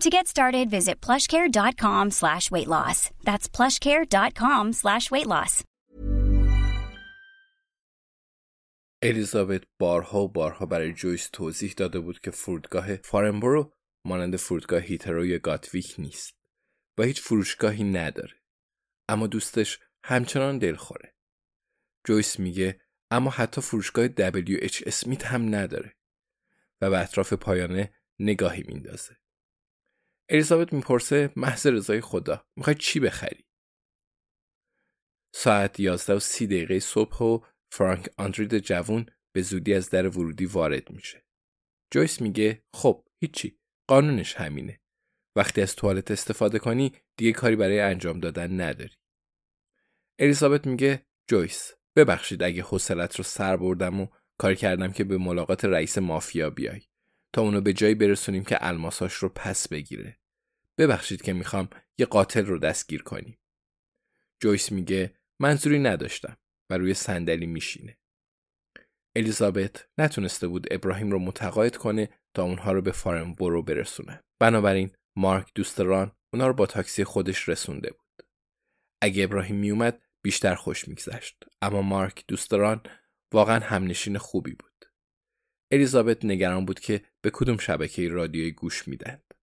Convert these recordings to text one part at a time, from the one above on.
To get started, visit plushcare.com slash weight loss. That's plushcare.com slash weight loss. الیزابت بارها و بارها برای جویس توضیح داده بود که فرودگاه فارنبورو مانند فرودگاه هیترو یا گاتویک نیست و هیچ فروشگاهی نداره. اما دوستش همچنان دلخوره. جویس میگه اما حتی فروشگاه WH اسمیت هم نداره و به اطراف پایانه نگاهی میندازه. الیزابت می‌پرسه محض رضای خدا می‌خوای چی بخری؟ ساعت 11 و سی دقیقه صبح و فرانک آندرید جوون به زودی از در ورودی وارد میشه. جویس میگه خب هیچی قانونش همینه. وقتی از توالت استفاده کنی دیگه کاری برای انجام دادن نداری. الیزابت میگه جویس ببخشید اگه حوصلت رو سر بردم و کار کردم که به ملاقات رئیس مافیا بیای تا اونو به جایی برسونیم که الماساش رو پس بگیره. ببخشید که می‌خوام یه قاتل رو دستگیر کنیم. جویس میگه منظوری نداشتم و روی صندلی میشینه. الیزابت نتونسته بود ابراهیم رو متقاعد کنه تا اونها رو به فارم برو برسونه. بنابراین مارک دوستران اونا رو با تاکسی خودش رسونده بود. اگه ابراهیم میومد بیشتر خوش میگذشت اما مارک دوستران واقعا همنشین خوبی بود. الیزابت نگران بود که به کدوم شبکه رادیویی گوش میدند.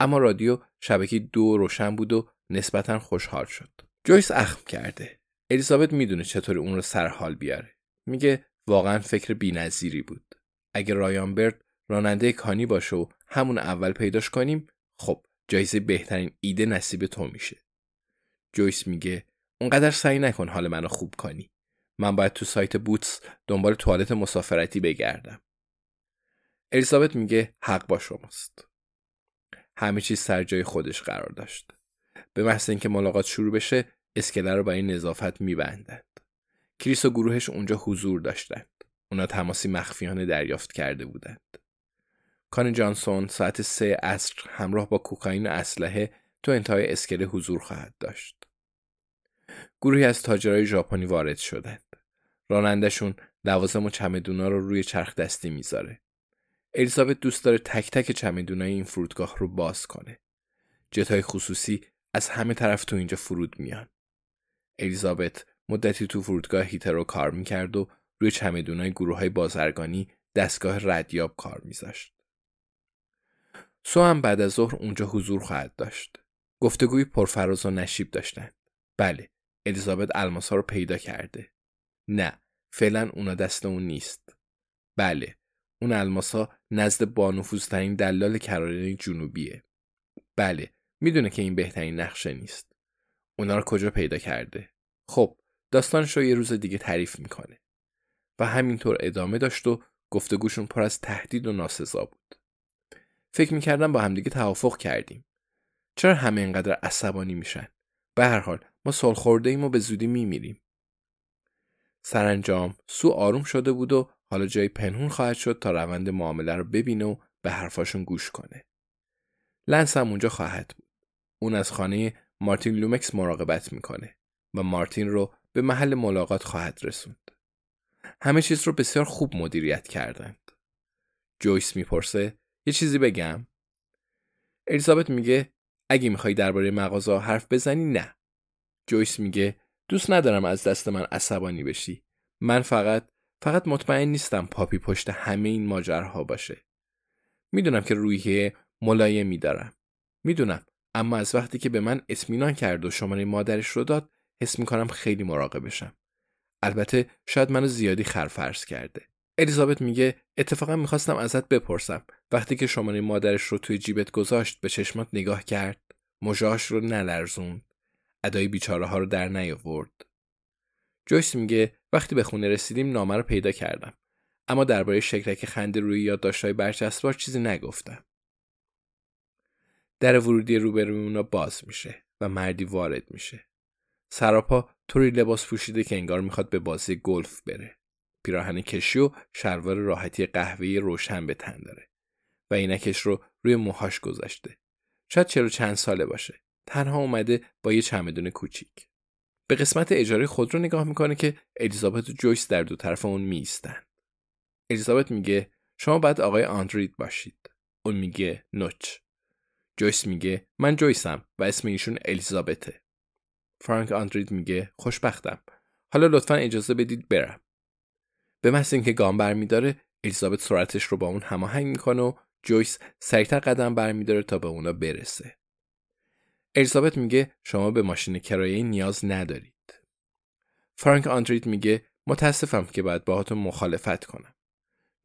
اما رادیو شبکه دو روشن بود و نسبتا خوشحال شد. جویس اخم کرده. الیزابت می‌دونه چطور اون رو سر حال بیاره. میگه واقعا فکر بی‌نظیری بود. اگه رایان برد راننده کانی باشه و همون اول پیداش کنیم خب جایزه بهترین ایده نصیب تو میشه. جویس میگه اونقدر سعی نکن حال منو خوب کنی. من باید تو سایت بوتس دنبال توالت مسافرتی بگردم. الیزابت میگه حق با شماست. همه چیز سر جای خودش قرار داشت. به محض اینکه ملاقات شروع بشه اسکله رو این نظافت میبندند. کریس و گروهش اونجا حضور داشتند. اونا تماسی مخفیانه دریافت کرده بودند. کان جانسون ساعت سه عصر همراه با کوکائین و اسلحه تو انتهای اسکله حضور خواهد داشت. گروهی از تاجرای ژاپنی وارد شدند. رانندشون لوازم و چمدونا رو روی چرخ دستی می‌ذاره. الیزابت دوست داره تک تک چمدونای این فرودگاه رو باز کنه. جتای خصوصی از همه طرف تو اینجا فرود میان. الیزابت مدتی تو فرودگاه هیترو کار می‌کرد و روی چمدونای گروه های بازرگانی دستگاه ردیاب کار میذاشت. سو هم بعد از ظهر اونجا حضور خواهد داشت. گفتگوی پرفراز و نشیب داشتند. بله، الیزابت الماسا رو پیدا کرده. نه، فعلا اونا دست اون نیست. بله، اون الماسا نزد بانفوذترین دلال کرارین جنوبیه. بله، می‌دونه که این بهترین نقشه نیست. اونا رو کجا پیدا کرده؟ خب، داستانش رو یه روز دیگه تعریف می‌کنه. و همینطور ادامه داشت و گفتگوشون پر از تهدید و ناسزا بود. فکر می‌کردم با همدیگه توافق کردیم. چرا همه اینقدر عصبانی میشن؟ به هر حال ما سالخورده ایم و به زودی میمیریم. سرانجام سو آروم شده بود و حالا جایی پنهون خواهد شد تا روند معامله رو ببینه و به حرفاشون گوش کنه. لنس هم اونجا خواهد بود. اون از خانه مارتین لومکس مراقبت می‌کنه و مارتین رو به محل ملاقات خواهد رسوند. همه چیز رو بسیار خوب مدیریت کردند. جویس می‌پرسه یه چیزی بگم؟ الیزابت میگه اگه می‌خوای درباره مغازه حرف بزنی نه. جویس میگه دوست ندارم از دست من عصبانی بشی. من فقط فقط مطمئن نیستم پاپی پشت همه این ماجرها باشه. می‌دونم که رویه ملایمی دارم. می‌دونم اما از وقتی که به من اطمینان کرد و شماره مادرش رو داد حس می‌کنم خیلی مراقبشم. البته شاید منو زیادی خرفرس کرده. الیزابت میگه اتفاقا می‌خواستم ازت بپرسم وقتی که شماره مادرش رو توی جیبت گذاشت به چشمات نگاه کرد مژاش رو نلرزوند ادای بیچاره ها رو در نیاورد جویس میگه وقتی به خونه رسیدیم نامه رو پیدا کردم. اما درباره شکلک خنده روی یادداشت‌های برچسبار چیزی نگفتم. در ورودی روبروی اونا باز میشه و مردی وارد میشه. سراپا طوری لباس پوشیده که انگار می‌خواد به بازی گلف بره. پیراهن کشی و شلوار راحتی قهوه‌ای روشن به تن داره و اینکش رو روی موهاش گذاشته. شاید چرا چند ساله باشه. تنها اومده با یه چمدون کوچیک. به قسمت اجاره خود رو نگاه می‌کنه که الیزابت و جویس در دو طرف اون میستن الیزابت میگه شما باید آقای آندرید باشید. اون میگه نوچ. جویس میگه من جویسم و اسم ایشون الیزابته. فرانک آندرید میگه خوشبختم. حالا لطفا اجازه بدید برم. به محض اینکه گام برمیداره الیزابت سرعتش رو با اون هماهنگ می‌کنه و جویس سریعتر قدم برمیداره تا به اونا برسه. الیزابت میگه شما به ماشین کرایه نیاز ندارید. فرانک آندرید میگه متاسفم که باید باهاتون مخالفت کنم.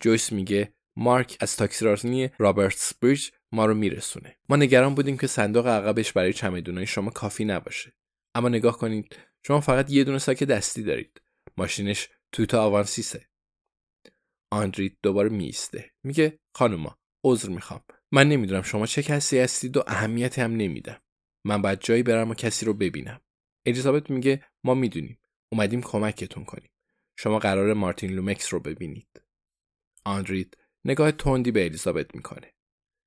جویس میگه مارک از تاکسی رابرتس بریج ما رو میرسونه. ما نگران بودیم که صندوق عقبش برای چمدونای شما کافی نباشه. اما نگاه کنید شما فقط یه دونه ساک دستی دارید. ماشینش توتا آوانسیسه. آندرید دوباره میسته میگه خانوما عذر می‌خوام. من نمی‌دونم شما چه کسی هستید و اهمیتی هم نمیدم. من باید جایی برم و کسی رو ببینم. الیزابت میگه ما می‌دونیم. اومدیم کمکتون کنیم. شما قرار مارتین لومکس رو ببینید. آندرید نگاه تندی به الیزابت می‌کنه.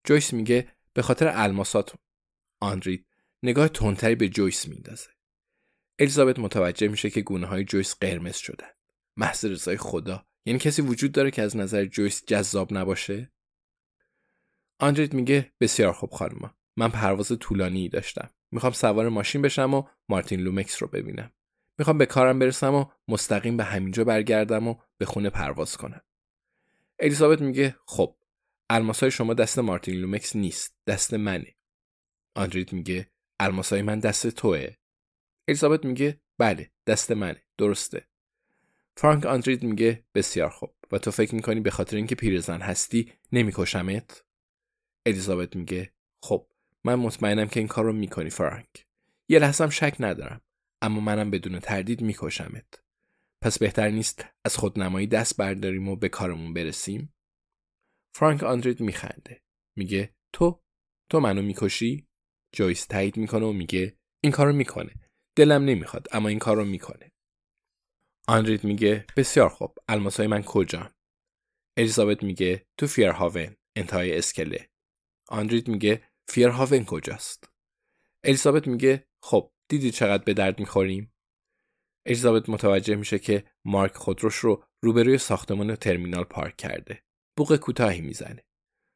جویس میگه به خاطر الماساتون. آندرید نگاه تندتری به جویس میندازه. الیزابت متوجه میشه که گونه های جویس قرمز شدن. محض رضای خدا. یعنی کسی وجود داره که از نظر جویس جذاب نباشه؟ آندرید میگه بسیار خوب خانوما. من پرواز طولانی داشتم. می‌خوام سوار ماشین بشم و مارتین لومکس رو ببینم. می‌خوام به کارم برسم و مستقیم به همینجا برگردم و به خونه پرواز کنم. الیزابت میگه خب الماسای شما دست مارتین لومکس نیست دست منه. آندرید میگه الماسای من دست توه. الیزابت میگه بله دست منه درسته. فرانک آندرید میگه بسیار خوب. و تو فکر می‌کنی به خاطر اینکه پیرزن هستی نمیکشمت؟ الیزابت میگه خب. من مطمئنم که این کار رو می‌کنی فرانک. یه لحظم شک ندارم اما منم بدون تردید میکشمت. پس بهتر نیست از خودنمایی دست برداریم و به کارمون برسیم؟ فرانک آندرید میخنده. میگه تو تو منو می‌کشی؟ جویس تایید می‌کنه و میگه این کارو می‌کنه. دلم نمی‌خواد اما این کار رو می‌کنه. آندرید میگه بسیار خوب. الماسای من کجا الیزابت میگه تو فیرهاون انتهای اسکله. آندرید میگه فیرهاون کجاست؟ الیزابت میگه خب دیدی چقدر به درد می‌خوریم؟ الیزابت متوجه میشه که مارک خودروش رو روبروی ساختمان ترمینال پارک کرده. بوق کوتاهی می‌زنه.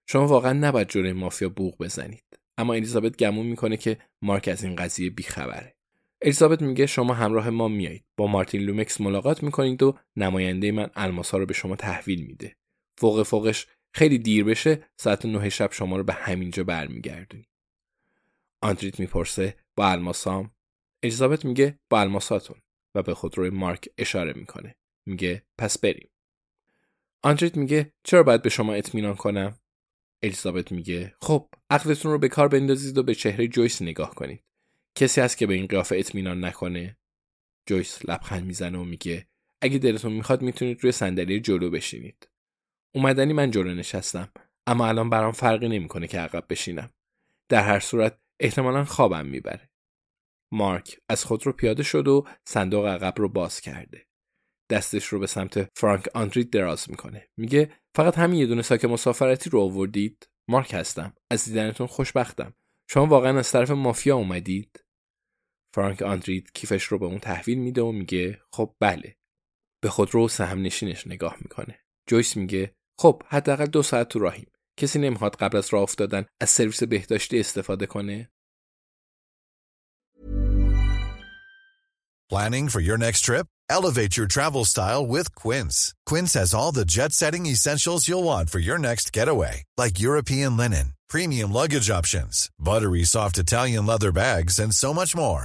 شما واقعا نباید جلوی مافیا بوق بزنید. اما الیزابت گمون می‌کنه که مارک از این قضیه بیخبره. الیزابت میگه شما همراه ما میایید. با مارتین لومکس ملاقات می‌کنید و نماینده من الماسا رو به شما تحویل میده. فوق فوقش خیلی دیر بشه ساعت نه شب شما رو به همینجا برمیگردونی آندریت می‌پرسه با الماسام؟ الیزابت میگه با الماساتون و به خود روی مارک اشاره می‌کنه. میگه پس بریم. آندریت میگه چرا باید به شما اطمینان کنم؟ الیزابت میگه خب عقلتون رو به کار بندازید و به چهره جویس نگاه کنید. کسی هست که به این قیافه اطمینان نکنه؟ جویس لبخند می‌زنه و میگه اگه دلتون می‌خواد می‌تونید روی صندلی جلو بشینید. اومدنی من جلو نشستم اما الان برام فرقی نمی‌کنه که عقب بشینم. در هر صورت احتمالا خوابم می‌بره. مارک از خود رو پیاده شد و صندوق عقب رو باز کرده. دستش رو به سمت فرانک آندرید دراز می‌کنه. میگه فقط همین یه دونه ساک مسافرتی رو آوردید؟ مارک هستم. از دیدنتون خوشبختم. شما واقعا از طرف مافیا اومدید؟ فرانک آندرید کیفش رو به اون تحویل میده و میگه خب بله. به خود رو سهم نشینش نگاه می‌کنه. جویس میگه خب حداقل دو ساعت تو راهیم کسی نمی‌خواد قبل از راه افتادن از سرویس بهداشتی استفاده کنه Planning for your next trip? Elevate your travel style with Quince. Quince has all the jet-setting essentials you'll want for your next getaway, like European linen, premium luggage options, buttery soft Italian leather bags, and so much more.